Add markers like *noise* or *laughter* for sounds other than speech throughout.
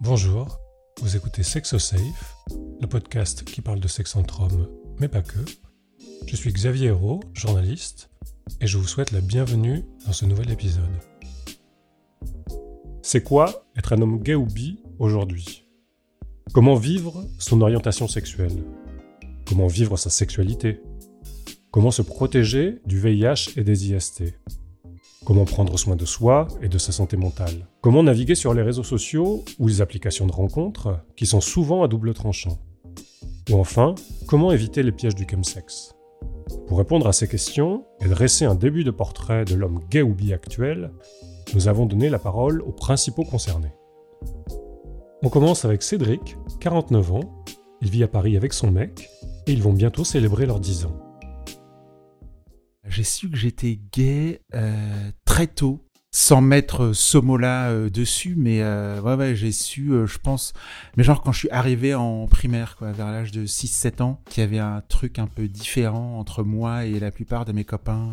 Bonjour, vous écoutez Sexosafe, le podcast qui parle de sexe entre hommes, mais pas que. Je suis Xavier Hérault, journaliste, et je vous souhaite la bienvenue dans ce nouvel épisode. C'est quoi être un homme gay ou bi aujourd'hui? Comment vivre son orientation sexuelle? Comment vivre sa sexualité? Comment se protéger du VIH et des IST Comment prendre soin de soi et de sa santé mentale Comment naviguer sur les réseaux sociaux ou les applications de rencontres qui sont souvent à double tranchant Ou enfin, comment éviter les pièges du chemsex Pour répondre à ces questions et dresser un début de portrait de l'homme gay ou bi actuel, nous avons donné la parole aux principaux concernés. On commence avec Cédric, 49 ans. Il vit à Paris avec son mec et ils vont bientôt célébrer leurs 10 ans. J'ai su que j'étais gay euh, très tôt, sans mettre ce mot-là euh, dessus, mais euh, ouais, ouais, j'ai su, je pense, mais genre quand je suis arrivé en primaire, quoi, vers l'âge de 6-7 ans, qu'il y avait un truc un peu différent entre moi et la plupart de mes copains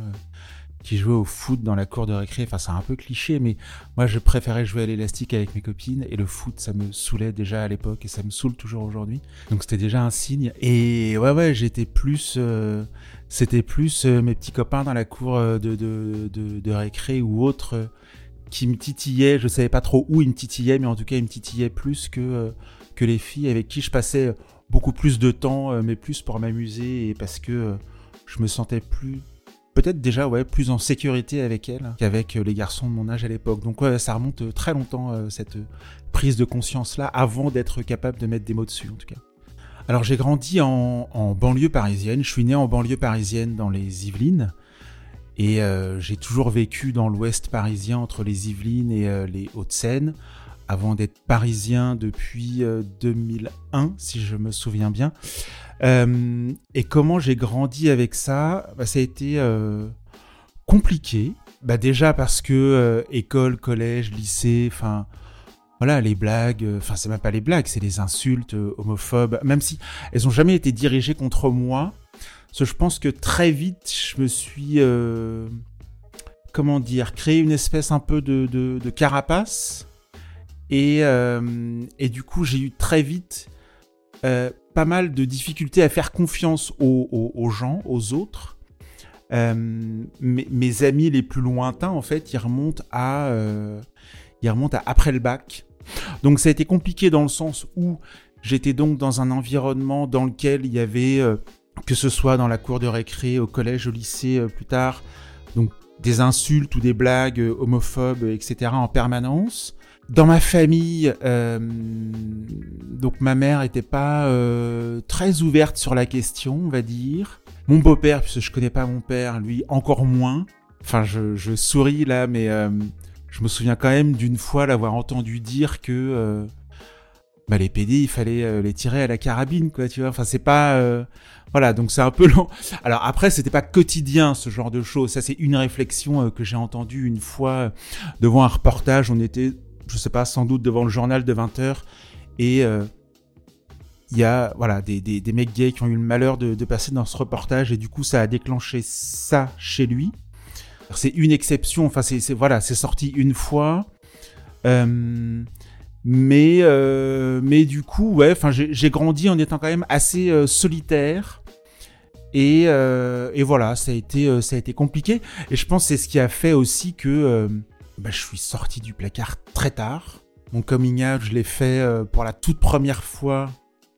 qui jouaient au foot dans la cour de récré. Enfin, c'est un peu cliché, mais moi, je préférais jouer à l'élastique avec mes copines et le foot, ça me saoulait déjà à l'époque et ça me saoule toujours aujourd'hui. Donc, c'était déjà un signe. Et ouais, ouais, j'étais plus, c'était plus euh, mes petits copains dans la cour euh, de, de, de, récré ou autres euh, qui me titillaient. Je savais pas trop où ils me titillaient, mais en tout cas, ils me titillaient plus que, que les filles avec qui je passais beaucoup plus de temps, mais plus pour m'amuser et parce que je me sentais plus peut-être déjà ouais plus en sécurité avec elles qu'avec les garçons de mon âge à l'époque. Donc ça remonte très longtemps cette prise de conscience là avant d'être capable de mettre des mots dessus en tout cas. Alors j'ai grandi en, banlieue parisienne, je suis né en banlieue parisienne dans les Yvelines, et euh, j'ai toujours vécu dans l'ouest parisien entre les Yvelines et euh, les Hauts-de-Seine, avant d'être parisien depuis 2001, euh, si je me souviens bien. Et comment j'ai grandi avec ça bah, Ça a été compliqué. Bah, déjà parce que école, collège, lycée, enfin voilà, les blagues, euh, enfin c'est même pas les blagues, c'est les insultes euh, homophobes, même si elles ont jamais été dirigées contre moi. Parce que je pense que très vite, je me suis, euh, comment dire, créé une espèce un peu de, de, carapace. Et, et, du coup, j'ai eu très vite pas mal de difficultés à faire confiance aux, gens, aux autres. Mes, mes, amis les plus lointains, en fait, ils remontent à, ils remontent à après le bac. Donc ça a été compliqué dans le sens où j'étais donc dans un environnement dans lequel il y avait, euh, que ce soit dans la cour de récré, au collège, au lycée euh, plus tard, donc des insultes ou des blagues euh, homophobes, etc. en permanence. Dans ma famille, donc ma mère n'était pas très ouverte sur la question, on va dire. Mon beau-père, puisque je connais pas mon père, lui encore moins. Enfin, je, je souris là, mais je me souviens quand même d'une fois l'avoir entendu dire que euh, bah, les PD, il fallait euh, les tirer à la carabine, quoi, tu vois. Enfin, c'est pas, euh, voilà, donc c'est un peu long. Alors après, c'était pas quotidien ce genre de choses. Ça, c'est une réflexion que j'ai entendue une fois devant un reportage. On était, je sais pas, sans doute devant le journal de 20 h et il y a voilà des, des, des, mecs gays qui ont eu le malheur de, passer dans ce reportage et du coup ça a déclenché ça chez lui c'est une exception. Enfin, c'est voilà, c'est sorti une fois. Euh, mais euh, mais du coup, ouais. J'ai grandi en étant quand même assez euh, solitaire. Et, et, voilà, ça a été ça a été compliqué. Et je pense que c'est ce qui a fait aussi que bah, je suis sorti du placard très tard. Mon coming out, je l'ai fait pour la toute première fois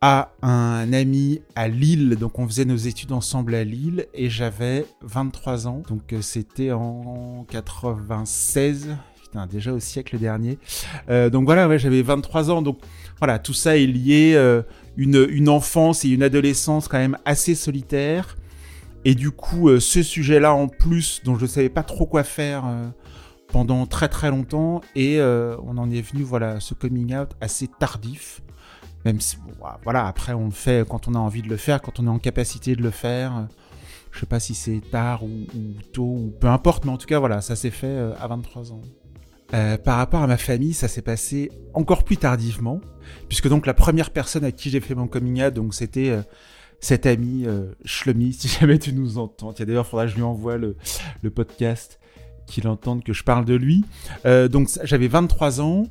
à un ami à Lille. Donc on faisait nos études ensemble à Lille et j'avais 23 ans. Donc euh, c'était en 96. Putain, déjà au siècle dernier. Euh, donc voilà, j'avais 23 ans. Donc voilà, tout ça est lié euh, une enfance et une adolescence quand même assez solitaire. Et du coup, ce sujet-là en plus, dont je ne savais pas trop quoi faire pendant très très longtemps, et on en est venu, voilà, ce coming out assez tardif. Même si, bah, voilà, après on le fait quand on a envie de le faire, quand on est en capacité de le faire. Je sais pas si c'est tard ou, tôt ou peu importe, mais en tout cas voilà, ça s'est fait euh, à 23 ans. Euh, par rapport à ma famille, ça s'est passé encore plus tardivement, puisque donc la première personne à qui j'ai fait mon coming out, donc c'était euh, cet ami Shlomi, *laughs* si jamais tu nous entends. Tiens, d'ailleurs, faudra que je lui envoie le podcast, qu'il entende que je parle de lui. donc j'avais 23 ans,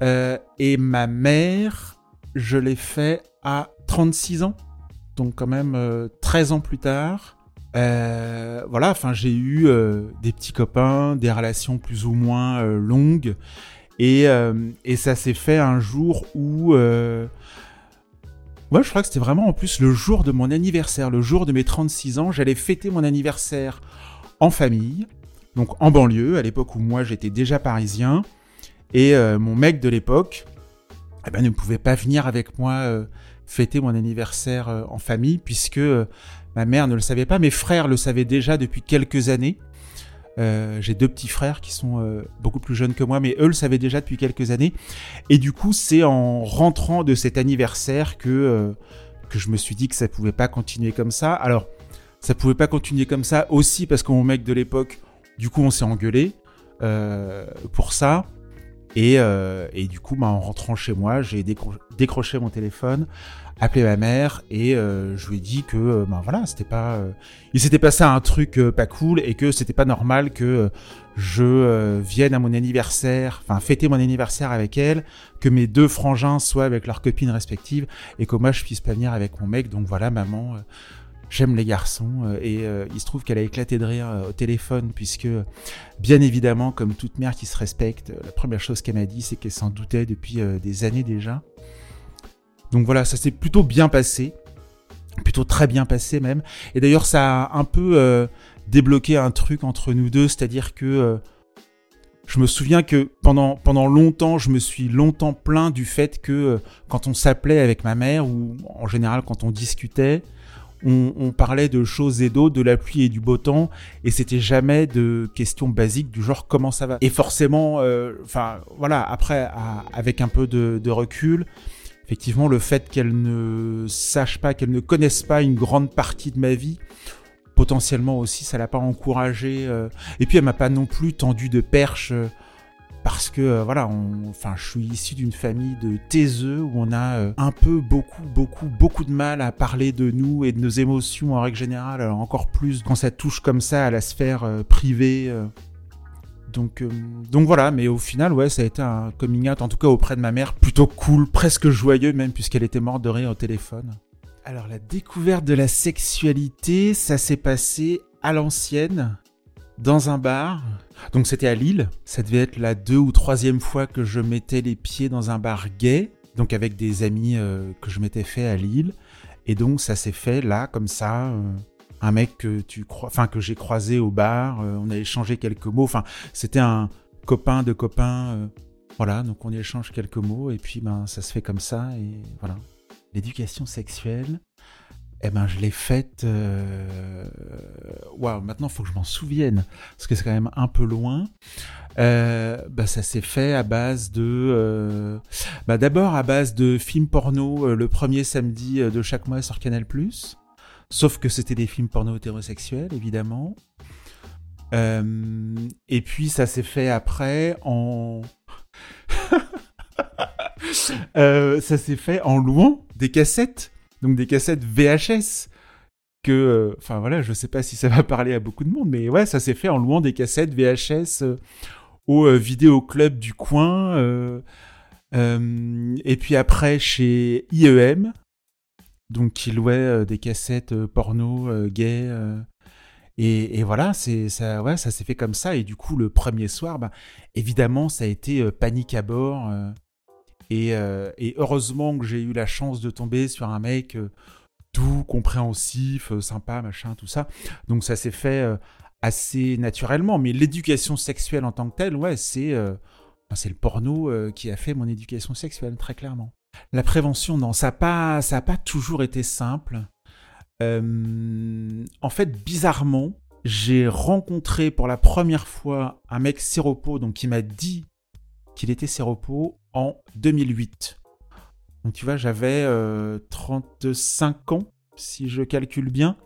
et ma mère, je l'ai fait à 36 ans, donc quand même 13 ans plus tard. voilà, enfin j'ai eu des petits copains, des relations plus ou moins longues, et, et ça s'est fait un jour où Ouais, je crois que c'était vraiment en plus le jour de mon anniversaire, le jour de mes 36 ans. J'allais fêter mon anniversaire en famille, donc en banlieue, à l'époque où moi j'étais déjà parisien. Et euh, mon mec de l'époque eh ben, ne pouvait pas venir avec moi euh, fêter mon anniversaire euh, en famille, puisque ma mère ne le savait pas. Mes frères le savaient déjà depuis quelques années. J'ai deux petits frères qui sont beaucoup plus jeunes que moi, mais eux le savaient déjà depuis quelques années. Et du coup, c'est en rentrant de cet anniversaire que, je me suis dit que ça pouvait pas continuer comme ça. Alors, ça pouvait pas continuer comme ça aussi parce que mon mec de l'époque, du coup, on s'est engueulé pour ça. Et, et, du coup, bah, en rentrant chez moi, j'ai décroché mon téléphone appelé ma mère et euh, je lui ai dit que euh, ben voilà c'était pas euh, il s'était passé un truc pas cool et que c'était pas normal que je vienne à mon anniversaire enfin fêter mon anniversaire avec elle que mes deux frangins soient avec leurs copines respectives et que moi je puisse pas venir avec mon mec donc voilà maman J'aime les garçons et il se trouve qu'elle a éclaté de rire au téléphone puisque, bien évidemment, comme toute mère qui se respecte, la première chose qu'elle m'a dit, c'est qu'elle s'en doutait depuis des années déjà. Donc voilà, ça s'est plutôt bien passé. Plutôt très bien passé même. Et d'ailleurs, ça a un peu euh, débloqué un truc entre nous deux, c'est-à-dire que euh, je me souviens que pendant, pendant longtemps, je me suis longtemps plaint du fait que euh, quand on s'appelait avec ma mère, ou en général quand on discutait, on, parlait de choses et d'autres, de la pluie et du beau temps, et c'était jamais de questions basiques du genre comment ça va. Et forcément, enfin voilà, après, avec un peu de recul, effectivement, le fait qu'elle ne sache pas, qu'elle ne connaisse pas une grande partie de ma vie, potentiellement aussi, ça l'a pas encouragé. Euh. Et puis, elle m'a pas non plus tendu de perche. Euh, parce que euh, voilà, enfin, je suis issu d'une famille de taiseux où on a un peu beaucoup, beaucoup, beaucoup de mal à parler de nous et de nos émotions en règle générale. Alors encore plus quand ça touche comme ça à la sphère privée. Donc, euh, donc voilà, mais au final, ouais, ça a été un coming out, en tout cas auprès de ma mère, plutôt cool, presque joyeux même, puisqu'elle était morte de rire au téléphone. Alors la découverte de la sexualité, ça s'est passé à l'ancienne, dans un bar. Donc c'était à Lille. Ça devait être la deux ou troisième fois que je mettais les pieds dans un bar gay, donc avec des amis euh, que je m'étais fait à Lille. Et donc ça s'est fait là, comme ça. Euh, un mec que tu crois, enfin que j'ai croisé au bar, euh, on a échangé quelques mots. Enfin, c'était un copain de copain, voilà. Donc on échange quelques mots et puis ben ça se fait comme ça et voilà. L'éducation sexuelle, eh ben je l'ai faite. Euh, waouh, maintenant il faut que je m'en souvienne parce que c'est quand même un peu loin. bah, ça s'est fait à base de, bah, d'abord à base de films porno le premier samedi de chaque mois sur Canal+. Sauf que c'était des films porno hétérosexuels, évidemment. Euh, et puis ça s'est fait après en... *laughs* Euh, ça s'est fait en louant des cassettes, donc des cassettes VHS. Que, euh, enfin voilà, je sais pas si ça va *laughs* parler à beaucoup de monde, mais ouais, ça s'est fait en louant des cassettes VHS au vidéoclub du coin. et puis après chez IEM, donc qui louait euh, des cassettes euh, porno euh, gays. Et, voilà, c'est ça, ouais, ça s'est fait comme ça. Et du coup, le premier soir, bah, évidemment, ça a été panique à bord. Et, et, heureusement que j'ai eu la chance de tomber sur un mec doux, compréhensif, sympa, machin, tout ça. Donc ça s'est fait assez naturellement. Mais l'éducation sexuelle en tant que telle, ouais, c'est c'est le porno qui a fait mon éducation sexuelle, très clairement. La prévention, non, ça n'a pas, ça pas toujours été simple. Euh, en fait, bizarrement, j'ai rencontré pour la première fois un mec séropo, donc qui m'a dit qu'il était séropo en 2008. Donc tu vois, j'avais 35 euh, ans, si je calcule bien.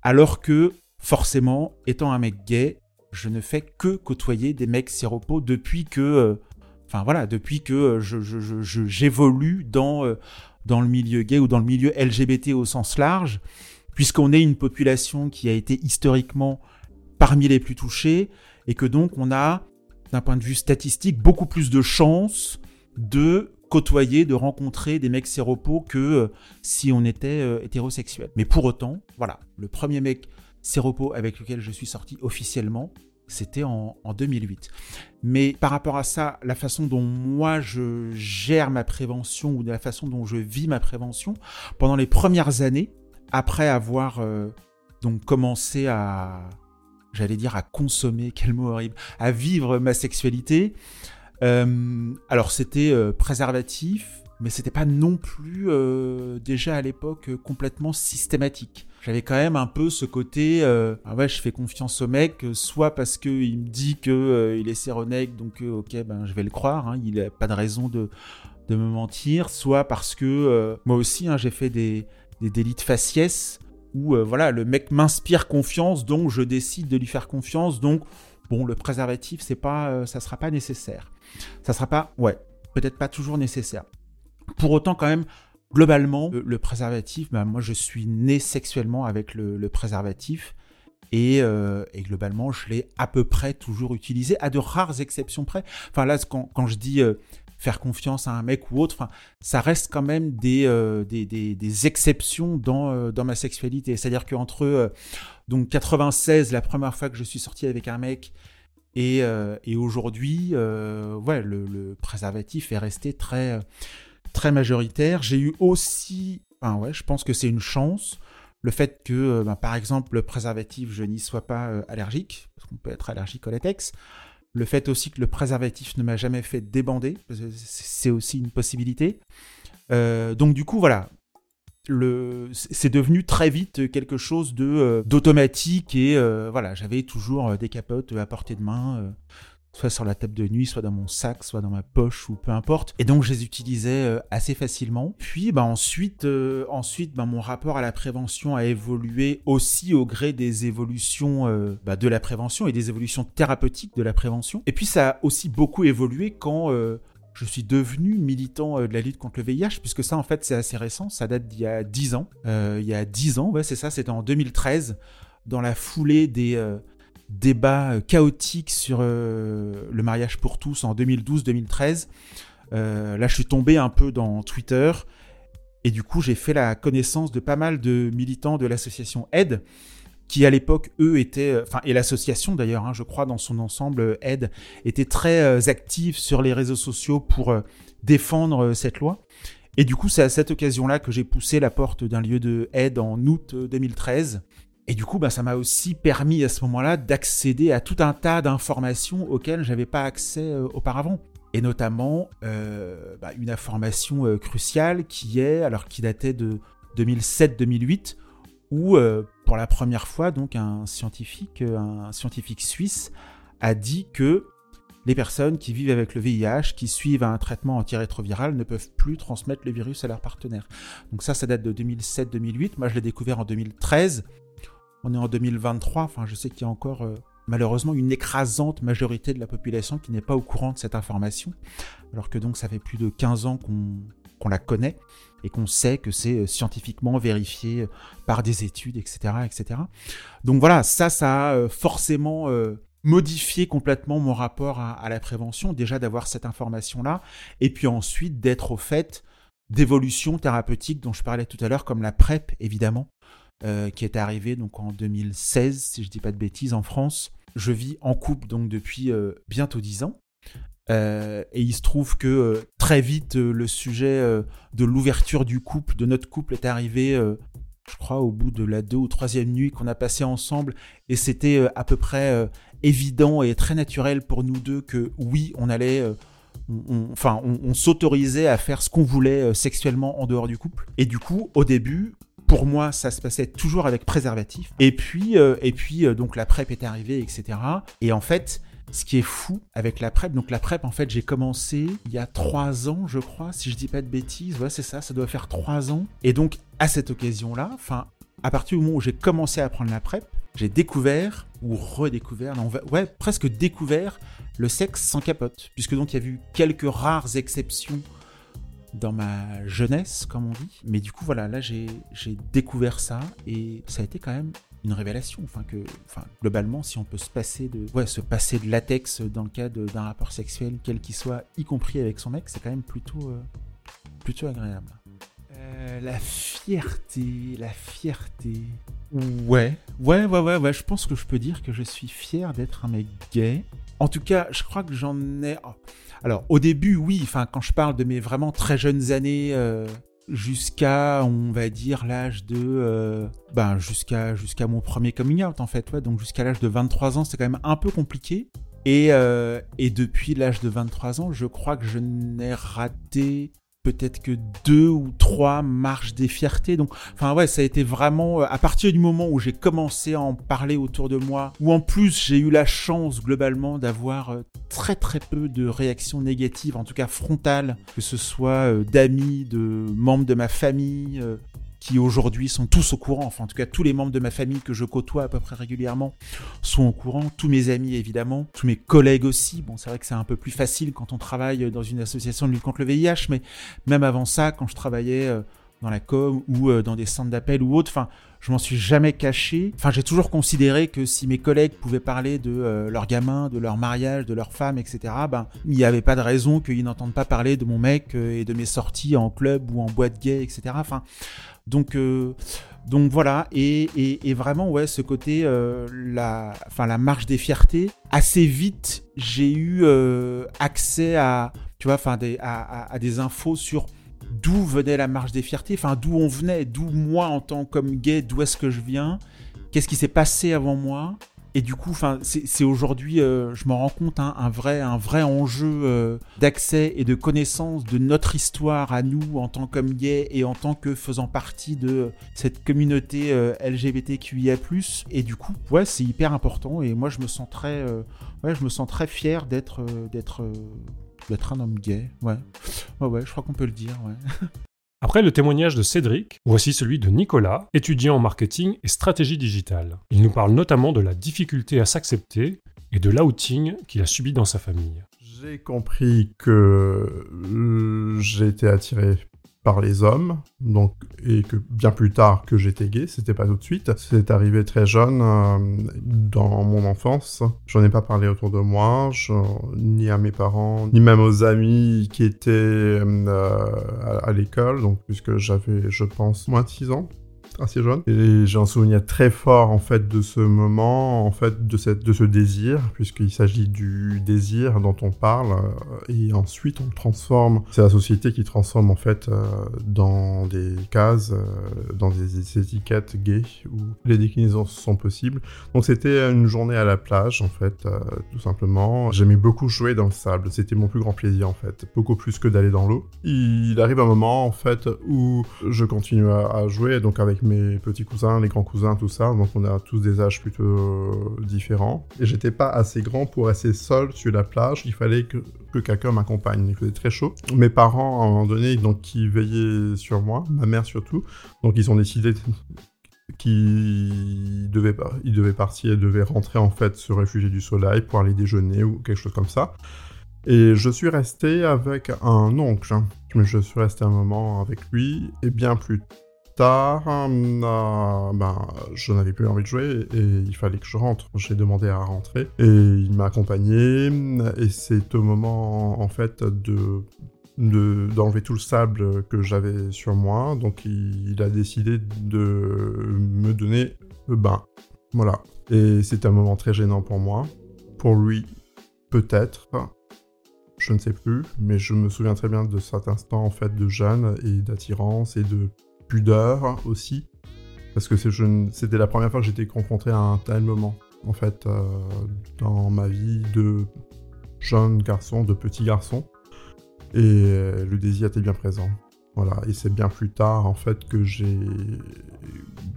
Alors que, forcément, étant un mec gay, je ne fais que côtoyer des mecs séropos depuis que euh, Enfin voilà, depuis que euh, je, j'évolue dans, dans le milieu gay ou dans le milieu LGBT au sens large, puisqu'on est une population qui a été historiquement parmi les plus touchées, et que donc on a, d'un point de vue statistique, beaucoup plus de chances de côtoyer, de rencontrer des mecs séropos que euh, si on était euh, hétérosexuel. Mais pour autant, voilà, le premier mec séropo avec lequel je suis sorti officiellement, c'était en, 2008. Mais par rapport à ça, la façon dont moi je gère ma prévention ou de la façon dont je vis ma prévention, pendant les premières années, après avoir euh, donc commencé à, j'allais dire à consommer, *laughs* quel mot horrible, à vivre ma sexualité, euh, alors c'était euh, préservatif, mais c'était pas non plus déjà à l'époque complètement systématique. J'avais quand même un peu ce côté euh, ah ouais je fais confiance au mec euh, soit parce que il me dit que euh, il est séronec donc ok ben je vais le croire hein, il a pas de raison de de me mentir soit parce que moi aussi hein, j'ai fait des des délits de faciès où voilà le mec m'inspire confiance donc je décide de lui faire confiance donc bon le préservatif c'est pas ça sera pas nécessaire ça sera pas ouais peut-être pas toujours nécessaire pour autant quand même globalement, le, préservatif, bah, moi je suis né sexuellement avec le, préservatif. Euh, et, globalement, je l'ai à peu près toujours utilisé, à de rares exceptions près. Enfin là, quand, je dis euh, faire confiance à un mec ou autre, ça reste quand même des, euh, des, exceptions dans, dans ma sexualité. C'est-à-dire qu'entre donc 96, la première fois que je suis sorti avec un mec, et, et aujourd'hui, ouais, le, le, préservatif est resté très très majoritaire. J'ai eu aussi, enfin ouais, je pense que c'est une chance, le fait que, euh, bah, par exemple, le préservatif, je n'y sois pas euh, allergique, parce qu'on peut être allergique au latex. Le fait aussi que le préservatif ne m'a jamais fait débander, c'est aussi une possibilité. Euh, donc du coup, voilà, c'est devenu très vite quelque chose de d'automatique et voilà, j'avais toujours des capotes à portée de main soit sur la table de nuit, soit dans mon sac, soit dans ma poche ou peu importe. Et donc je les utilisais euh, assez facilement. Puis bah ensuite, euh, ensuite bah, mon rapport à la prévention a évolué aussi au gré des évolutions euh, bah, de la prévention et des évolutions thérapeutiques de la prévention. Et puis ça a aussi beaucoup évolué quand je suis devenu militant de la lutte contre le VIH, puisque ça en fait c'est assez récent, ça date d'il y a 10 ans. il y a 10 ans, c'est ça, c'était en 2013, dans la foulée des débat euh, chaotique sur euh, le mariage pour tous en 2012-2013. Euh, là, je suis tombé un peu dans Twitter et du coup, j'ai fait la connaissance de pas mal de militants de l'association Aide, qui à l'époque, eux, étaient, enfin, et l'association d'ailleurs, hein, je crois, dans son ensemble, Aide, était très active sur les réseaux sociaux pour défendre cette loi. Et du coup, c'est à cette occasion-là que j'ai poussé la porte d'un lieu de aide en août 2013. Et du coup, bah, ça m'a aussi permis à ce moment-là d'accéder à tout un tas d'informations auxquelles j'avais pas accès euh, auparavant. Et notamment euh, bah, une information euh, cruciale qui est, alors qui datait de 2007-2008, où pour la première fois, donc un scientifique, un scientifique suisse, a dit que les personnes qui vivent avec le VIH, qui suivent un traitement antirétroviral, ne peuvent plus transmettre le virus à leurs partenaires. Donc ça, ça date de 2007-2008. Moi, je l'ai découvert en 2013 on est en 2023, enfin je sais qu'il y a encore euh, malheureusement une écrasante majorité de la population qui n'est pas au courant de cette information, alors que donc ça fait plus de 15 ans qu'on la connaît et qu'on sait que c'est euh, scientifiquement vérifié euh, par des études, etc., etc. Donc voilà, ça, ça a forcément modifié complètement mon rapport à, à la prévention, déjà d'avoir cette information-là, et puis ensuite d'être au fait d'évolutions thérapeutiques dont je parlais tout à l'heure, comme la PrEP, évidemment, euh, qui est arrivé donc en 2016, si je dis pas de bêtises, en France. Je vis en couple donc depuis euh, bientôt 10 ans. Euh, et il se trouve que très vite, le sujet de l'ouverture du couple, de notre couple, est arrivé, je crois, au bout de la deux ou troisième nuit qu'on a passé ensemble. Et c'était à peu près évident et très naturel pour nous deux que oui, on allait enfin, on s'autorisait à faire ce qu'on voulait sexuellement en dehors du couple. Et du coup, au début, pour moi, ça se passait toujours avec préservatif. Et puis, euh, et puis euh, donc la PrEP est arrivée, etc. Et en fait, ce qui est fou avec la PrEP, donc la PrEP, en fait, j'ai commencé il y a trois ans, je crois, si je dis pas de bêtises. Ouais, c'est ça, ça doit faire trois ans. Et donc, à cette occasion-là, enfin, à partir du moment où j'ai commencé à prendre la PrEP, j'ai découvert, ou redécouvert, non, ouais, presque découvert le sexe sans capote. Puisque donc il y a eu quelques rares exceptions dans ma jeunesse, comme on dit. Mais du coup, voilà, là, j'ai découvert ça et ça a été quand même une révélation. Enfin, que, enfin, globalement, si on peut se passer de, ouais, se passer de latex dans le cadre d'un rapport sexuel, quel qu'il soit, y compris avec son mec, c'est quand même plutôt, euh, plutôt agréable. Euh, la fierté, la fierté. Ouais, ouais, ouais, ouais, ouais. Je pense que je peux dire que je suis fier d'être un mec gay. En tout cas, je crois que j'en ai. Oh. Alors, au début, oui. Enfin, quand je parle de mes vraiment très jeunes années, euh, jusqu'à, on va dire, l'âge de, euh, ben, jusqu'à jusqu'à mon premier coming out en fait. Ouais, donc jusqu'à l'âge de 23 ans, c'est quand même un peu compliqué. Et, euh, et depuis l'âge de 23 ans, je crois que je n'ai raté peut-être que deux ou trois marches des fiertés. Donc, enfin ouais, ça a été vraiment euh, à partir du moment où j'ai commencé à en parler autour de moi, où en plus j'ai eu la chance globalement d'avoir euh, très très peu de réactions négatives, en tout cas frontales, que ce soit euh, d'amis, de membres de ma famille, qui aujourd'hui sont tous au courant, enfin en tout cas tous les membres de ma famille que je côtoie à peu près régulièrement sont au courant, tous mes amis évidemment, tous mes collègues aussi. Bon, c'est vrai que c'est un peu plus facile quand on travaille dans une association de lutte contre le VIH, mais même avant ça, quand je travaillais euh, dans la com ou euh, dans des centres d'appel ou autres, enfin je m'en suis jamais caché. Enfin, j'ai toujours considéré que si mes collègues pouvaient parler de euh, leurs gamins, de leur mariage, de leur femme, etc., ben, il n'y avait pas de raison qu'ils n'entendent pas parler de mon mec et de mes sorties en club ou en boîte gay, etc. Enfin, donc, euh, donc voilà, et, vraiment, ouais, ce côté, euh, la, enfin, la marche des fiertés, assez vite, j'ai eu euh, accès à, tu vois, enfin, des, à, des infos sur d'où venait la marche des fiertés, enfin, d'où on venait, d'où moi, en tant que gay, d'où est-ce que je viens, qu'est-ce qui s'est passé avant moi, et du coup, c'est aujourd'hui, euh, je m'en rends compte, hein, un vrai, un vrai enjeu euh, d'accès et de connaissance de notre histoire à nous en tant qu'hommes gays et en tant que faisant partie de cette communauté euh, LGBTQIA+. Et du coup, ouais, c'est hyper important. Et moi, je me sens très, ouais, je me sens très fier d'être, d'être, d'être un homme gay. Ouais, ouais, ouais, je crois qu'on peut le dire. Ouais. *laughs* Après le témoignage de Cédric, voici celui de Nicolas, étudiant en marketing et stratégie digitale. Il nous parle notamment de la difficulté à s'accepter et de l'outing qu'il a subi dans sa famille. J'ai compris que j'ai été attiré par les hommes, donc et que bien plus tard que j'étais gay, c'était pas tout de suite. C'est arrivé très jeune euh, dans mon enfance. J'en ai pas parlé autour de moi, ni à mes parents, ni même aux amis qui étaient euh, à, l'école, donc puisque j'avais, je pense, moins de 6 ans assez jeune. Et j'ai un souvenir très fort en fait de ce moment, en fait de cette de ce désir, puisqu'il s'agit du désir dont on parle, euh, et ensuite on transforme. C'est la société qui transforme en fait euh, dans des cases, euh, dans des étiquettes gays où les déclinaisons sont possibles. Donc c'était une journée à la plage en fait, tout simplement. J'aimais beaucoup jouer dans le sable, c'était mon plus grand plaisir en fait, beaucoup plus que d'aller dans l'eau. Il arrive un moment en fait où je continue à, à jouer donc avec mes petits cousins, les grands cousins, tout ça. Donc on a tous des âges plutôt euh, différents. Et j'étais pas assez grand pour rester seul sur la plage. Il fallait que, quelqu'un m'accompagne. Il faisait très chaud. Mes parents, à un moment donné, donc qui veillaient sur moi, ma mère surtout. Donc ils ont décidé qu'ils devaient, ils devaient partir, ils devaient rentrer en fait se réfugier du soleil pour aller déjeuner ou quelque chose comme ça. Et je suis resté avec un oncle. Je suis resté un moment avec lui et bien plus tard, euh, ben, je n'avais plus envie de jouer et il fallait que je rentre. J'ai demandé à rentrer et il m'a accompagné et c'est au moment en fait de d'enlever tout le sable que j'avais sur moi. Donc il, a décidé de me donner le bain. Voilà. Et c'est un moment très gênant pour moi. Pour lui, peut-être. Je ne sais plus, mais je me souviens très bien de cet instant en fait de jeune et d'attirance et de pudeur aussi. Parce que c'était la première fois que j'étais confronté à un tel moment, en fait, euh, dans ma vie de jeune garçon, de petit garçon. Et le désir était bien présent. Voilà, et c'est bien plus tard, en fait, que j'ai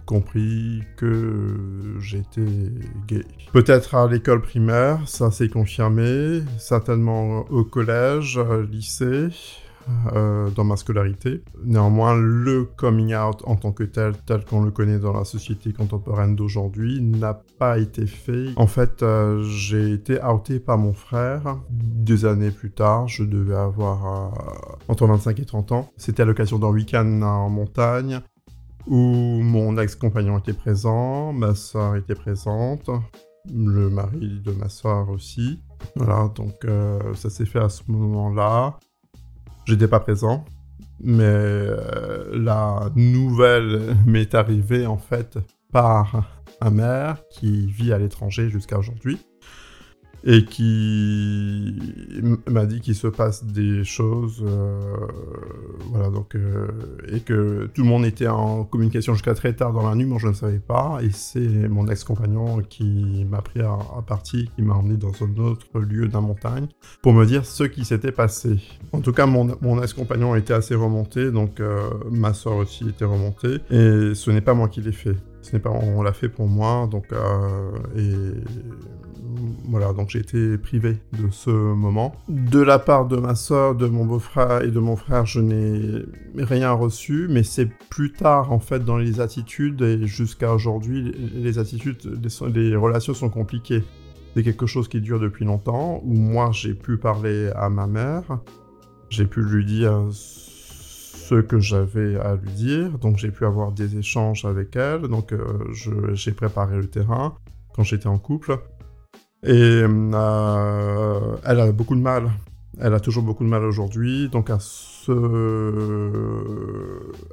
compris que j'étais gay. Peut-être à l'école primaire, ça s'est confirmé, certainement au collège, lycée, euh, dans ma scolarité. Néanmoins, le coming out en tant que tel, tel qu'on le connaît dans la société contemporaine d'aujourd'hui, n'a pas été fait. En fait, euh, j'ai été outé par mon frère. Deux années plus tard, je devais avoir euh, entre 25 et 30 ans. C'était à l'occasion d'un week-end en montagne où mon ex-compagnon était présent, ma soeur était présente, le mari de ma soeur aussi. Voilà, donc ça s'est fait à ce moment-là. J'étais pas présent, mais euh, la nouvelle *laughs* m'est arrivée en fait par un maire qui vit à l'étranger jusqu'à aujourd'hui et qui m'a dit qu'il se passe des choses, euh, voilà, donc, euh, et que tout le monde était en communication jusqu'à très tard dans la nuit, moi je ne savais pas, et c'est mon ex-compagnon qui m'a pris à, partie, qui m'a emmené dans un autre lieu de la montagne, pour me dire ce qui s'était passé. En tout cas, mon, mon ex-compagnon était assez remonté, donc euh, ma soeur aussi était remontée, et ce n'est pas moi qui l'ai fait. Ce n'est pas, on l'a fait pour moi, donc, et voilà, donc j'ai été privé de ce moment. De la part de ma soeur, de mon beau-frère et de mon frère, je n'ai rien reçu, mais c'est plus tard en fait dans les attitudes et jusqu'à aujourd'hui, les attitudes, les, relations sont compliquées. C'est quelque chose qui dure depuis longtemps, où moi j'ai pu parler à ma mère, j'ai pu lui dire ce que j'avais à lui dire, donc j'ai pu avoir des échanges avec elle, donc euh, j'ai préparé le terrain quand j'étais en couple. Et euh, elle a beaucoup de mal. Elle a toujours beaucoup de mal aujourd'hui, donc à se,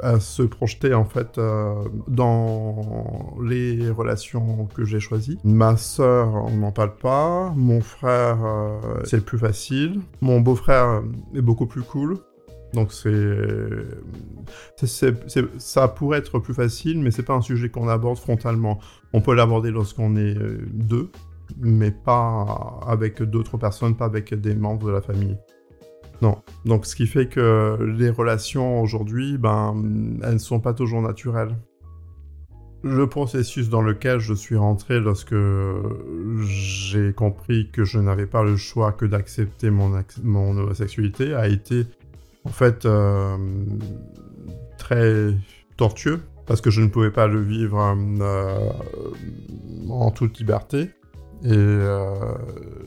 à se projeter en fait euh, dans les relations que j'ai choisies. Ma sœur, on n'en parle pas. Mon frère, euh, c'est le plus facile. Mon beau-frère est beaucoup plus cool. Donc c'est, ça pourrait être plus facile, mais c'est pas un sujet qu'on aborde frontalement. On peut l'aborder lorsqu'on est deux, mais pas avec d'autres personnes, pas avec des membres de la famille. Non. Donc, ce qui fait que les relations aujourd'hui, ben, elles ne sont pas toujours naturelles. Le processus dans lequel je suis rentré lorsque j'ai compris que je n'avais pas le choix que d'accepter mon, mon homosexualité a été en fait euh, très tortueux parce que je ne pouvais pas le vivre euh, en toute liberté. Et euh,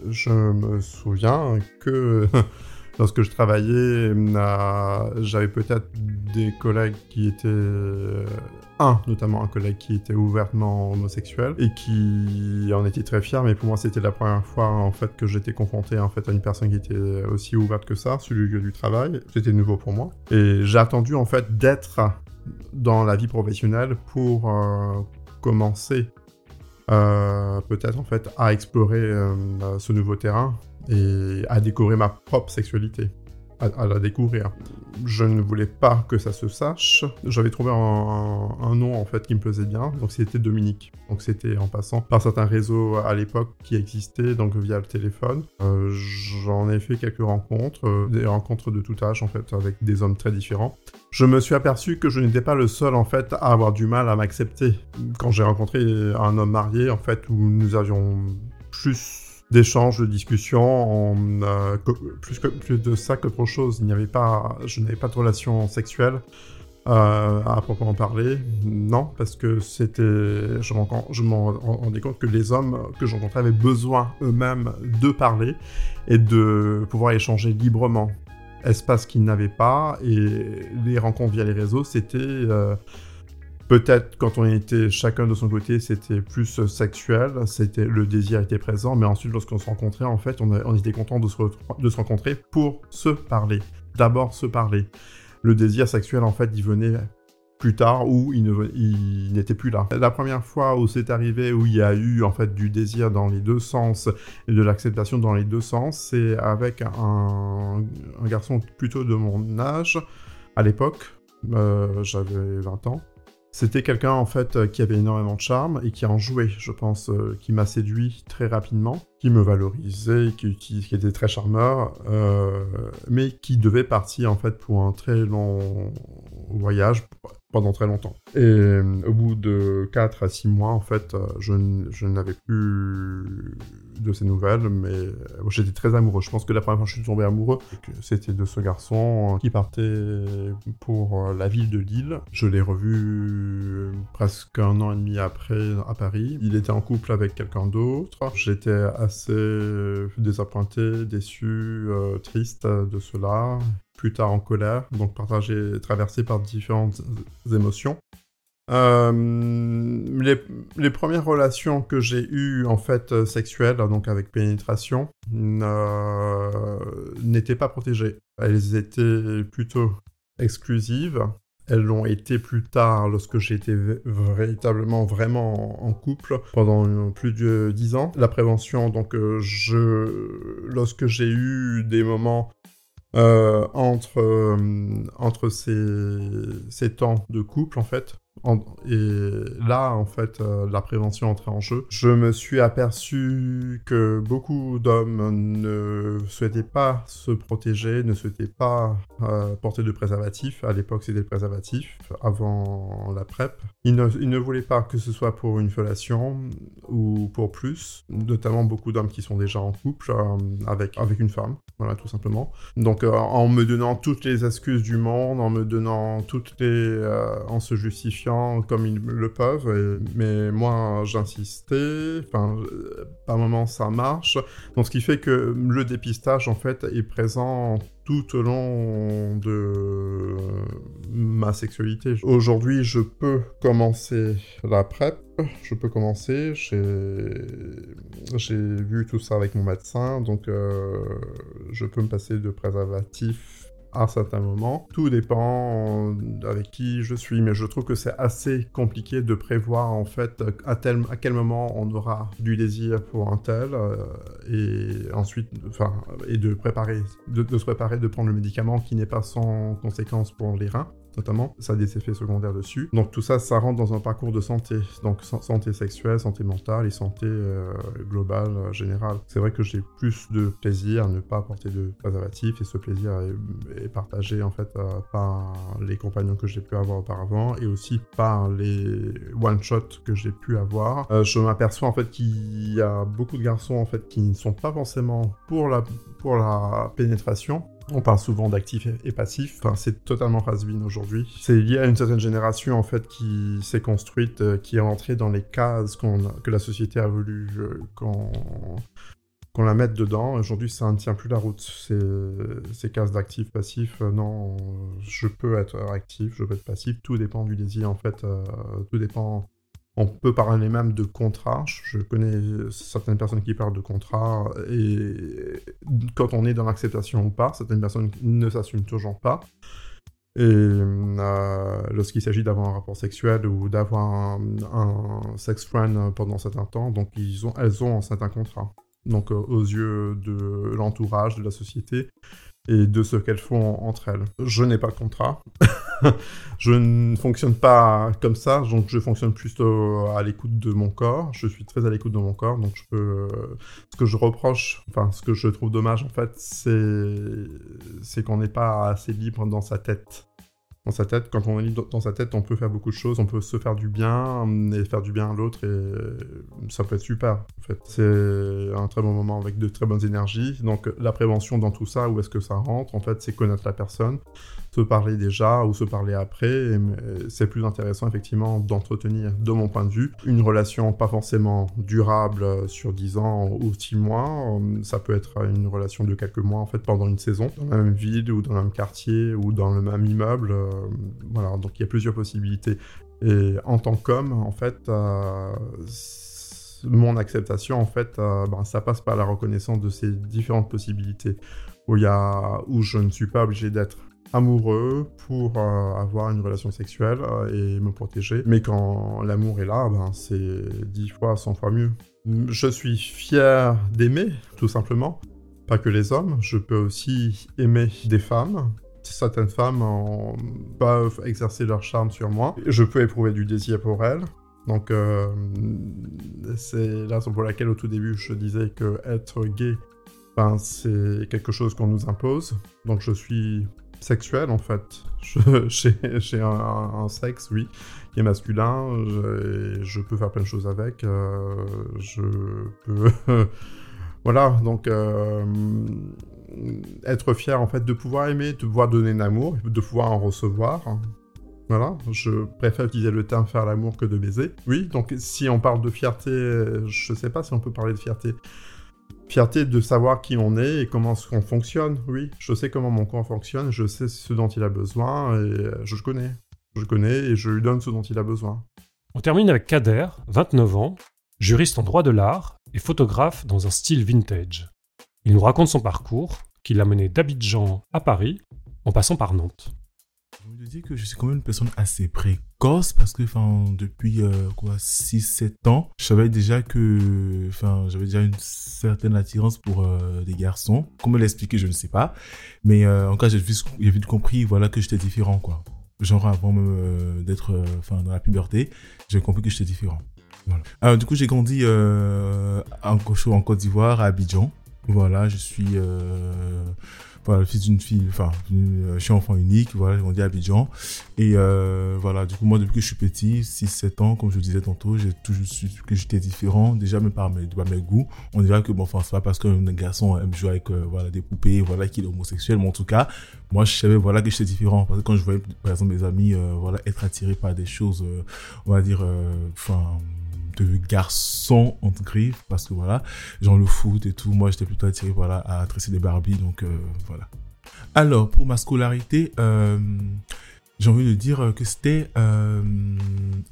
je me souviens que *laughs* lorsque je travaillais, j'avais peut-être des collègues qui étaient... un, notamment un collègue qui était ouvertement homosexuel et qui en était très fier, mais pour moi c'était la première fois en fait que j'étais confronté en fait à une personne qui était aussi ouverte que ça sur le lieu du travail. C'était nouveau pour moi. Et j'ai attendu en fait d'être dans la vie professionnelle pour euh, commencer euh, peut-être en fait à explorer euh, ce nouveau terrain et à découvrir ma propre sexualité à, la découvrir. Je ne voulais pas que ça se sache. J'avais trouvé un, nom en fait qui me plaisait bien, donc c'était Dominique. Donc c'était en passant par certains réseaux à l'époque qui existaient, donc via le téléphone. Euh, j'en ai fait quelques rencontres, euh, des rencontres de tout âge en fait, avec des hommes très différents. Je me suis aperçu que je n'étais pas le seul en fait à avoir du mal à m'accepter. Quand j'ai rencontré un homme marié en fait où nous avions plus d'échanges, de discussions, euh, plus, que, plus de ça qu'autre chose. Il n'y avait pas, je n'avais pas de relation sexuelle euh, à proprement parler. Non, parce que c'était, je, je m'en rendais compte que les hommes que je rencontrais avaient besoin eux-mêmes de parler et de pouvoir échanger librement. Espace qu'ils n'avaient pas et les rencontres via les réseaux, c'était euh, Peut-être quand on était chacun de son côté, c'était plus sexuel, c'était le désir était présent, mais ensuite lorsqu'on se rencontrait, en fait, on, était content de se, rencontrer pour se parler. D'abord se parler. Le désir sexuel, en fait, il venait plus tard où il n'était plus là. La première fois où c'est arrivé, où il y a eu en fait du désir dans les deux sens et de l'acceptation dans les deux sens, c'est avec un, garçon plutôt de mon âge à l'époque, euh, j'avais 20 ans, c'était quelqu'un en fait euh, qui avait énormément de charme et qui en jouait, je pense, euh, qui m'a séduit très rapidement, qui me valorisait, qui, était très charmeur, euh, mais qui devait partir en fait pour un très long voyage pendant très longtemps. Et euh, au bout de 4 à 6 mois, en fait, euh, je, je n'avais plus de ces nouvelles, mais euh, j'étais très amoureux. Je pense que la première fois que je suis tombé amoureux, c'était de ce garçon qui partait pour la ville de Lille. Je l'ai revu presque un an et demi après à Paris. Il était en couple avec quelqu'un d'autre. J'étais assez désappointé, déçu, triste de cela plus tard en colère, donc partagé, traversé par différentes émotions. les, les, premières relations que j'ai eues en fait sexuelles, donc avec pénétration, n'étaient pas protégées. Elles étaient plutôt exclusives. Elles l'ont été plus tard lorsque j'étais véritablement vraiment en couple pendant plus de dix ans. La prévention, donc euh, je, lorsque j'ai eu des moments euh, entre, euh, entre ces, ces temps de couple en fait, et là, en fait, euh, la prévention entrait en jeu. Je me suis aperçu que beaucoup d'hommes ne souhaitaient pas se protéger, ne souhaitaient pas euh, porter de préservatif. À l'époque, c'était le préservatif, avant la PrEP. Ils ne, voulaient pas que ce soit pour une fellation ou pour plus, notamment beaucoup d'hommes qui sont déjà en couple euh, avec, avec une femme, voilà, tout simplement. Donc, en me donnant toutes les excuses du monde, en me donnant toutes les... en se justifiant comme ils le peuvent, mais moi j'insistais, enfin, par moments ça marche, donc ce qui fait que le dépistage en fait est présent tout au long de ma sexualité. Aujourd'hui, je peux commencer la PrEP, je peux commencer, j'ai vu tout ça avec mon médecin, donc euh, je peux me passer de préservatif à certains moments. Tout dépend avec qui je suis, mais je trouve que c'est assez compliqué de prévoir en fait à, tel, à quel moment on aura du désir pour un tel euh, et ensuite, enfin, et de préparer, de, se préparer de prendre le médicament qui n'est pas sans conséquence pour les reins notamment, ça a des effets secondaires dessus. Donc tout ça, ça rentre dans un parcours de santé, donc santé sexuelle, santé mentale et santé euh, globale, euh, générale. C'est vrai que j'ai plus de plaisir à ne pas porter de préservatif et ce plaisir est, partagé en fait euh, par les compagnons que j'ai pu avoir auparavant et aussi par les one-shots que j'ai pu avoir. je m'aperçois en fait qu'il y a beaucoup de garçons en fait qui ne sont pas forcément pour la, pour la pénétration, on parle souvent d'actifs et passifs. Enfin, c'est totalement has aujourd'hui. C'est lié à une certaine génération en fait qui s'est construite, euh, qui est entrée dans les cases que la société a voulu euh, qu'on la mette dedans. Aujourd'hui, ça ne tient plus la route. Ces, cases d'actifs, passifs, euh, non, je peux être actif, je peux être passif. Tout dépend du désir en fait. tout dépend on peut parler même de contrat. Je connais certaines personnes qui parlent de contrat et quand on est dans l'acceptation ou pas, certaines personnes ne s'assument toujours pas. Et euh, lorsqu'il s'agit d'avoir un rapport sexuel ou d'avoir un, sex friend pendant un certain temps, donc ils ont, elles ont un certain contrat. Donc euh, aux yeux de l'entourage, de la société, et de ce qu'elles font entre elles. Je n'ai pas de contrat. *laughs* je ne fonctionne pas comme ça, donc je fonctionne plutôt à l'écoute de mon corps. Je suis très à l'écoute de mon corps, donc peux. Ce que je reproche, enfin, ce que je trouve dommage en fait, c'est c'est qu'on n'est pas assez libre dans sa tête dans sa tête. Quand on est dans sa tête, on peut faire beaucoup de choses, on peut se faire du bien et faire du bien à l'autre et ça peut être super. En fait, c'est un très bon moment avec de très bonnes énergies. Donc la prévention dans tout ça, où est-ce que ça rentre En fait, c'est connaître la personne, se parler déjà ou se parler après. C'est plus intéressant effectivement d'entretenir, de mon point de vue, une relation pas forcément durable sur 10 ans ou 6 mois. Ça peut être une relation de quelques mois en fait pendant une saison, dans la même ville ou dans le même quartier ou dans le même immeuble. Voilà, donc il y a plusieurs possibilités. Et en tant qu'homme, en fait, euh, mon acceptation, en fait, euh, ben, ça passe par la reconnaissance de ces différentes possibilités. Où, y a, où je ne suis pas obligé d'être amoureux pour euh, avoir une relation sexuelle et me protéger. Mais quand l'amour est là, ben, c'est dix fois, cent fois mieux. Je suis fier d'aimer, tout simplement. Pas que les hommes, je peux aussi aimer des femmes, certaines femmes peuvent exercer leur charme sur moi. Je peux éprouver du désir pour elles. Donc, euh, c'est la raison pour laquelle au tout début je disais que être gay, ben, c'est quelque chose qu'on nous impose. Donc, je suis sexuel en fait. *laughs* J'ai un, sexe, oui, qui est masculin. Je, je peux faire plein de choses avec. Euh, je peux. *laughs* voilà, donc. Euh, être fier en fait de pouvoir aimer, de pouvoir donner l'amour, de pouvoir en recevoir. Voilà, je préfère utiliser le terme faire l'amour que de baiser. Oui, donc si on parle de fierté, je sais pas si on peut parler de fierté. Fierté de savoir qui on est et comment on fonctionne, oui. Je sais comment mon corps fonctionne, je sais ce dont il a besoin et je le connais. je connais et je lui donne ce dont il a besoin. On termine avec Kader, 29 ans, juriste en droit de l'art et photographe dans un style vintage. Il nous raconte son parcours, qui l'a mené d'Abidjan à Paris, en passant par Nantes. De dire que je suis quand même une personne assez précoce parce que enfin depuis euh, quoi 6 7 ans, je savais déjà que enfin j'avais déjà une certaine attirance pour euh, des garçons. Comment l'expliquer, je ne sais pas, mais euh, en cas j'ai vite, compris voilà que j'étais différent quoi. Genre avant même euh, d'être euh, enfin dans la puberté, j'ai compris que j'étais différent. Alors du coup, j'ai grandi en, Côte d'Ivoire à Abidjan. Voilà, je suis voilà, le fils d'une fille, enfin, je suis enfant unique, voilà, j'ai grandi à Abidjan. Et euh, voilà, du coup, moi, depuis que je suis petit, 6-7 ans, comme je le disais tantôt, j'ai toujours su que j'étais différent, déjà même par mes, par mes goûts. On dirait que, bon, enfin, c'est pas parce qu'un garçon aime jouer avec, euh, voilà, des poupées, voilà, qu'il est homosexuel, mais en tout cas, moi, je savais, voilà, que j'étais différent. Parce que quand je voyais, par exemple, mes amis, euh, voilà, être attirés par des choses, euh, on va dire, euh, enfin, de garçons entre griffes parce que voilà genre le foot et tout moi j'étais plutôt attiré voilà à tresser des Barbie donc euh, voilà. Alors pour ma scolarité euh, j'ai envie de dire que c'était euh,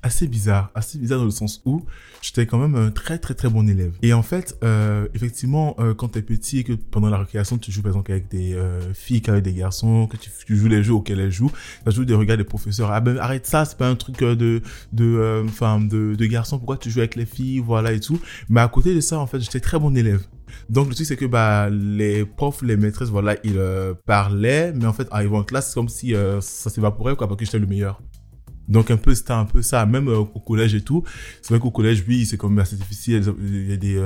assez bizarre assez bizarre dans le sens où j'étais quand même un très très très bon élève. Et en fait euh, effectivement euh, quand t'es petit et que pendant la récréation tu joues par exemple avec des euh, filles qu'avec des garçons que tu, joues les jeux auxquels elles jouent t'as toujours des regards des professeurs. Ah ben arrête ça c'est pas un truc euh, de de enfin de, de garçons pourquoi tu joues avec les filles voilà et tout. Mais à côté de ça en fait j'étais très bon élève donc le truc c'est que bah les profs les maîtresses voilà ils euh, parlaient mais en fait arrivant en classe c'est comme si euh, ça s'évaporait quoi parce que j'étais le meilleur. Donc un peu c'était un peu ça. Même euh, au collège et tout c'est vrai qu'au collège oui c'est quand même assez difficile. Il y a des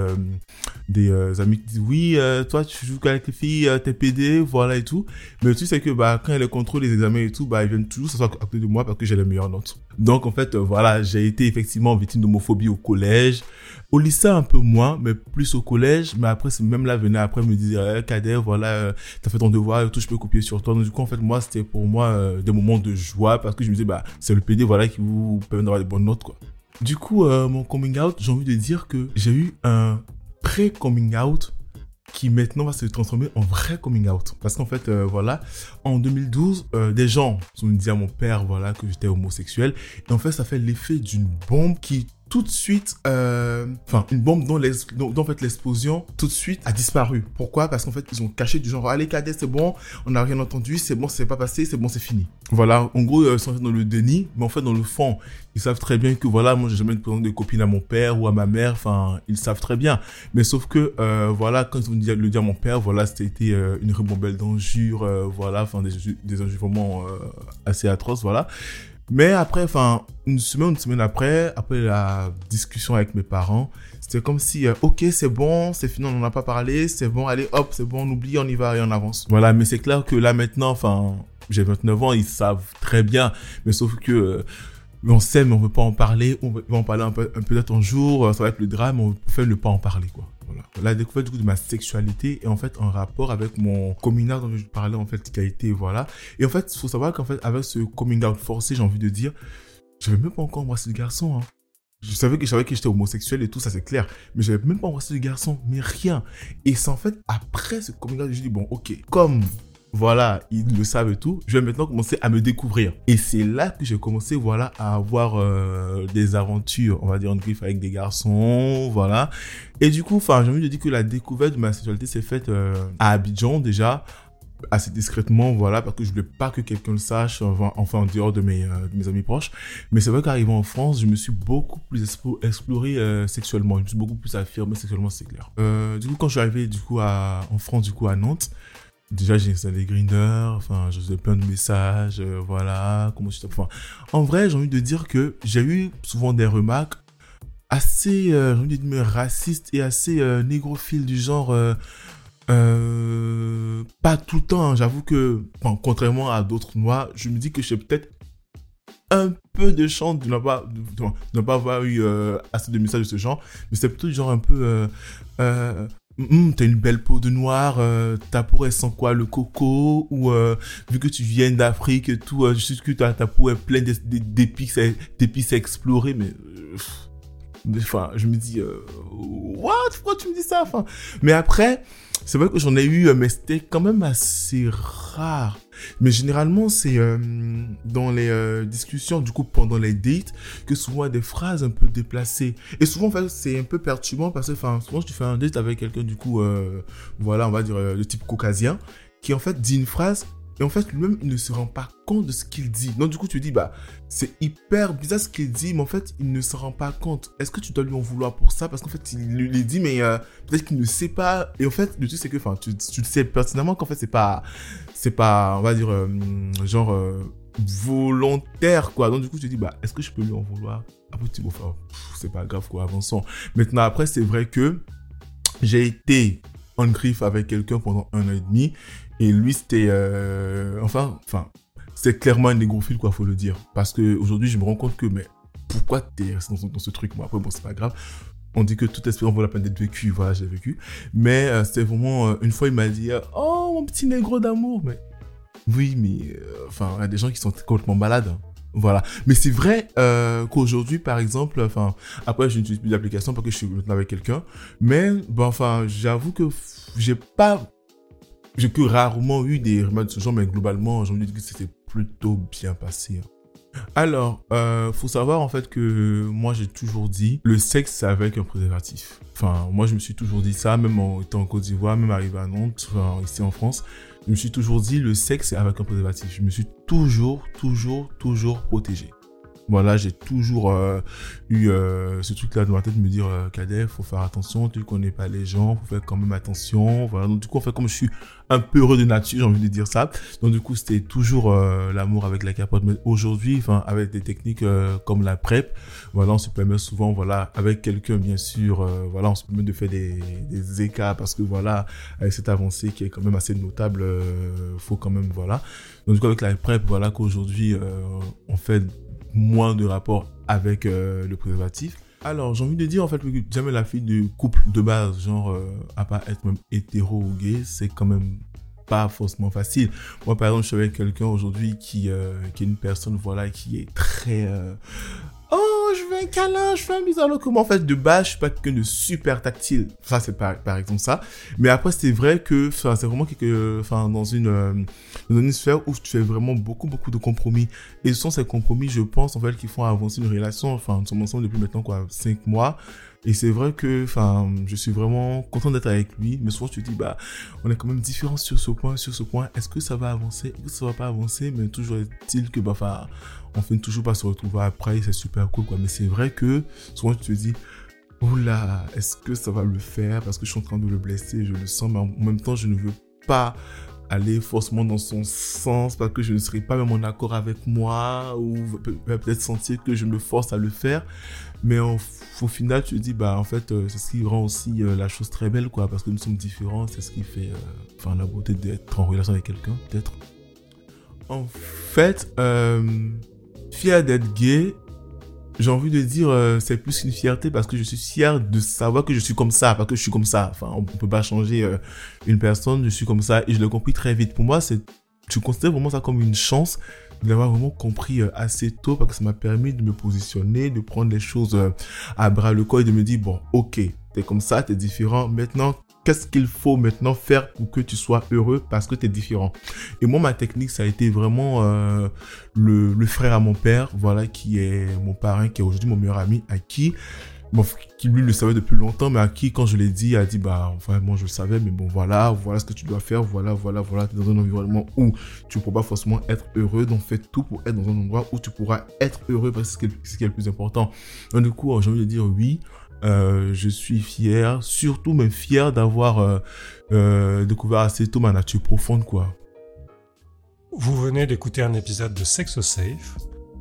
des amis qui disent oui toi tu joues qu'avec les filles t'es PD voilà et tout. Mais le truc c'est que bah quand il y a les contrôles les examens et tout bah ils viennent toujours s'asseoir à côté de moi parce que j'ai les meilleures notes donc en fait euh, voilà j'ai été effectivement victime d'homophobie au collège. Au lycée un peu moins mais plus au collège. Mais après même là venait après me dire eh, Kader voilà euh, t'as fait ton devoir et tout je peux copier sur toi. Donc du coup en fait moi c'était pour moi euh, des moments de joie parce que je me disais bah c'est le PD voilà qui vous permet d'avoir des bonnes notes quoi. Du coup mon coming out j'ai envie de dire que j'ai eu un pré-coming out qui maintenant va se transformer en vrai coming out. Parce qu'en fait, euh, voilà, en 2012, euh, des gens ont dit à mon père, voilà, que j'étais homosexuel. Et en fait, ça fait l'effet d'une bombe qui tout de suite, euh, enfin, une bombe dont, l'explosion tout de suite a disparu. Pourquoi? Parce qu'en fait, ils ont caché du genre, allez, cadet, c'est bon, on n'a rien entendu, c'est bon, c'est pas passé, c'est bon, c'est fini. Voilà, en gros, ils sont dans le déni, mais en fait, dans le fond, ils savent très bien que voilà, moi, j'ai jamais présenté de copine à mon père ou à ma mère, enfin, ils savent très bien. Mais sauf que, euh, voilà, quand ils ont dit, le dire à mon père, voilà, c'était euh, une ribambelle d'injures, euh, voilà, enfin, des, des vraiment euh, assez atroces, voilà. Mais après, enfin, une semaine, une semaine après, après la discussion avec mes parents, c'était comme si, euh, ok, c'est bon, c'est fini, on n'en a pas parlé, c'est bon, allez, hop, c'est bon, on oublie, on y va et on avance. Voilà, mais c'est clair que là maintenant, enfin, j'ai 29 ans, ils savent très bien, mais sauf que, euh, on sait, mais on veut pas en parler, on va en parler un peu, un peu un jour, ça va être le drame, on préfère ne pas en parler, quoi. La découverte du coup de ma sexualité est en fait en rapport avec mon coming out dont je parlais en fait qui a été voilà. Et en fait, il faut savoir qu'en fait avec ce coming out forcé, j'ai envie de dire, je vais même pas encore embrasser le garçon. Hein. Je savais que que j'étais homosexuel et tout, ça c'est clair. Mais j'avais même pas embrassé le garçon, mais rien. Et c'est en fait après ce coming out, je dis bon, ok, comme voilà, ils le savent tout, je vais maintenant commencer à me découvrir. Et c'est là que j'ai commencé, voilà, à avoir euh, des aventures, on va dire en griffe avec des garçons, voilà. Et du coup, enfin, j'ai envie de dire que la découverte de ma sexualité s'est faite euh, à Abidjan déjà, assez discrètement, voilà, parce que je voulais pas que quelqu'un le sache, enfin, en dehors de mes, euh, de mes amis proches. Mais c'est vrai qu'arrivant en France, je me suis beaucoup plus explo exploré sexuellement, je me suis beaucoup plus affirmé sexuellement, c'est clair. Du coup, quand je suis arrivé du coup en France, du coup à Nantes, Déjà, j'ai installé Grinder, enfin, je faisais plein de messages, euh, voilà, comment je enfin, En vrai, j'ai envie de dire que j'ai eu souvent des remarques assez, euh, j'ai envie de dire, racistes et assez euh, négrophiles du genre, pas tout le temps, hein, j'avoue que, contrairement à d'autres noirs, je me dis que j'ai peut-être un peu de chance de ne pas, de, pas avoir eu assez de messages de ce genre, mais c'est plutôt du genre un peu, Mmh, t'as une belle peau de noir, euh, ta peau elle sent quoi le coco ou euh, vu que tu viens d'Afrique et tout, euh, je sais que ta, peau est pleine d'épices d'épices à explorer, mais enfin je me dis euh, what? Pourquoi tu me dis ça? Enfin mais après C'est vrai que j'en ai eu, euh, mais c'était quand même assez rare. Mais généralement, c'est euh, dans les euh, discussions, du coup, pendant les dates, que souvent des phrases un peu déplacées. Et souvent, en fait, c'est un peu perturbant parce que, enfin, souvent, tu fais un date avec quelqu'un, du coup, voilà, on va dire, de type caucasien, qui en fait dit une phrase et en fait, lui-même, il ne se rend pas compte de ce qu'il dit. Donc, du coup, tu dis, bah, c'est hyper bizarre ce qu'il dit, mais en fait, il ne se rend pas compte. Est-ce que tu dois lui en vouloir pour ça? Parce qu'en fait, il lui dit, mais euh, peut-être qu'il ne sait pas. Et en fait, le truc, c'est que, enfin, tu, tu sais pertinemment qu'en fait, c'est pas, c'est pas, on va dire, euh, genre, euh, volontaire, quoi. Donc, du coup, tu dis, bah, est-ce que je peux lui en vouloir? C'est pas grave, quoi, avançons. Maintenant, après, c'est vrai que j'ai été en griffe avec quelqu'un pendant un an et demi. Et lui, c'était, euh, enfin, enfin, c'est clairement un négrophile, quoi, faut le dire. Parce que aujourd'hui, je me rends compte que, mais pourquoi t'es resté dans, ce truc? Moi, après, bon, c'est pas grave. On dit que toute expérience vaut la peine d'être vécue. Voilà, j'ai vécu. Mais euh, c'était vraiment, euh, une fois, il m'a dit, oh, mon petit négro d'amour. Mais oui, mais, enfin, il y a des gens qui sont complètement malades. Hein. Voilà. Mais c'est vrai qu'aujourd'hui, par exemple, enfin, après, je n'utilise plus d'application parce que je suis maintenant avec quelqu'un. Mais, bon, enfin, j'avoue que j'ai pas j'ai que rarement eu des rumeurs de ce genre, mais globalement, j'ai envie de dire que c'était plutôt bien passé. Hein. Alors, euh, faut savoir en fait que moi j'ai toujours dit le sexe avec un préservatif. Enfin, moi je me suis toujours dit ça, même en étant en Côte d'Ivoire, même arrivé à Nantes, enfin, ici en France, je me suis toujours dit le sexe avec un préservatif. Je me suis toujours, toujours, toujours protégé. Voilà, j'ai toujours euh, eu euh, ce truc-là dans ma tête de me dire, euh, Cadet, faut faire attention, tu connais pas les gens, faut faire quand même attention. Voilà, donc du coup, en fait, comme je suis un peu heureux de nature, j'ai envie de dire ça. Donc du coup, c'était toujours euh, l'amour avec la capote. Mais aujourd'hui, avec des techniques comme la PrEP, voilà, on se permet souvent, voilà, avec quelqu'un, bien sûr, voilà, on se permet de faire des, des écarts parce que voilà, avec cette avancée qui est quand même assez notable, faut quand même, voilà. Donc du coup, avec la PrEP, voilà qu'aujourd'hui, on fait moins de rapport avec euh, le préservatif. Alors, j'ai envie de dire, en fait, que jamais la fille de couple de base, genre, euh, à pas être même hétéro ou gay, c'est quand même pas forcément facile. Moi, par exemple, je suis avec quelqu'un aujourd'hui qui, euh, qui est une personne, voilà, qui est très Oh, je veux un câlin, je veux un bisou. Alors en fait, de base, je suis pas quelqu'un de super tactile. Ça, c'est par, par exemple ça. Mais après, c'est vrai que, c'est vraiment quelque, enfin, dans une, euh, dans une sphère où tu fais vraiment beaucoup, beaucoup de compromis. Et ce sont ces compromis, je pense, en fait, qui font avancer une relation. Enfin, nous sommes ensemble depuis maintenant, quoi, cinq mois. Et c'est vrai que, enfin, je suis vraiment content d'être avec lui. Mais souvent, tu te dis, bah, on est quand même différents sur ce point, sur ce point. Est-ce que ça va avancer? Que ça va pas avancer? Mais toujours est-il que, bah, enfin, on finit toujours pas se retrouver après. C'est super cool, quoi. Mais c'est vrai que, souvent, tu te dis, oula, est-ce que ça va le faire? Parce que je suis en train de le blesser, je le sens, mais en même temps, je ne veux pas aller forcément dans son sens parce que je ne serai pas même en accord avec moi ou peut-être sentir que je me force à le faire. Mais au, final, tu te dis, bah, en fait, euh, c'est ce qui rend aussi euh, la chose très belle, quoi, parce que nous sommes différents, c'est ce qui fait, euh, la beauté d'être en relation avec quelqu'un, peut-être. En fait, fier d'être gay, j'ai envie de dire, euh, c'est plus une fierté parce que je suis fier de savoir que je suis comme ça, parce que je suis comme ça. Enfin, on peut pas changer euh, une personne, je suis comme ça et je l'ai compris très vite. Pour moi, c'est, je considère vraiment ça comme une chance de l'avoir vraiment compris euh, assez tôt parce que ça m'a permis de me positionner, de prendre les choses à bras le corps et de me dire, bon, ok, t'es comme ça, t'es différent. Maintenant, qu'est-ce qu'il faut maintenant faire pour que tu sois heureux parce que tu es différent? Et moi, ma technique, ça a été vraiment euh, le, frère à mon père, voilà, qui est mon parrain, qui est aujourd'hui mon meilleur ami, à qui, bon, qui lui le savait depuis longtemps, mais à qui, quand je l'ai dit, a dit, bah, moi, je le savais, mais bon, voilà, voilà ce que tu dois faire, voilà, voilà, voilà, tu es dans un environnement où tu ne pourras pas forcément être heureux, donc fais tout pour être dans un endroit où tu pourras être heureux parce que c'est ce qui est le plus important. Donc, du coup, j'ai envie de dire oui, euh, je suis fier, surtout même fier d'avoir euh, euh, découvert assez tôt ma nature profonde, quoi. Vous venez d'écouter un épisode de Sex Safe.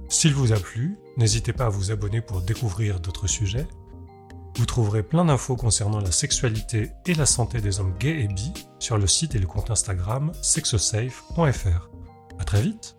S'il vous a plu, n'hésitez pas à vous abonner pour découvrir d'autres sujets. Vous trouverez plein d'infos concernant la sexualité et la santé des hommes gays et bi sur le site et le compte Instagram sexosafe.fr. À très vite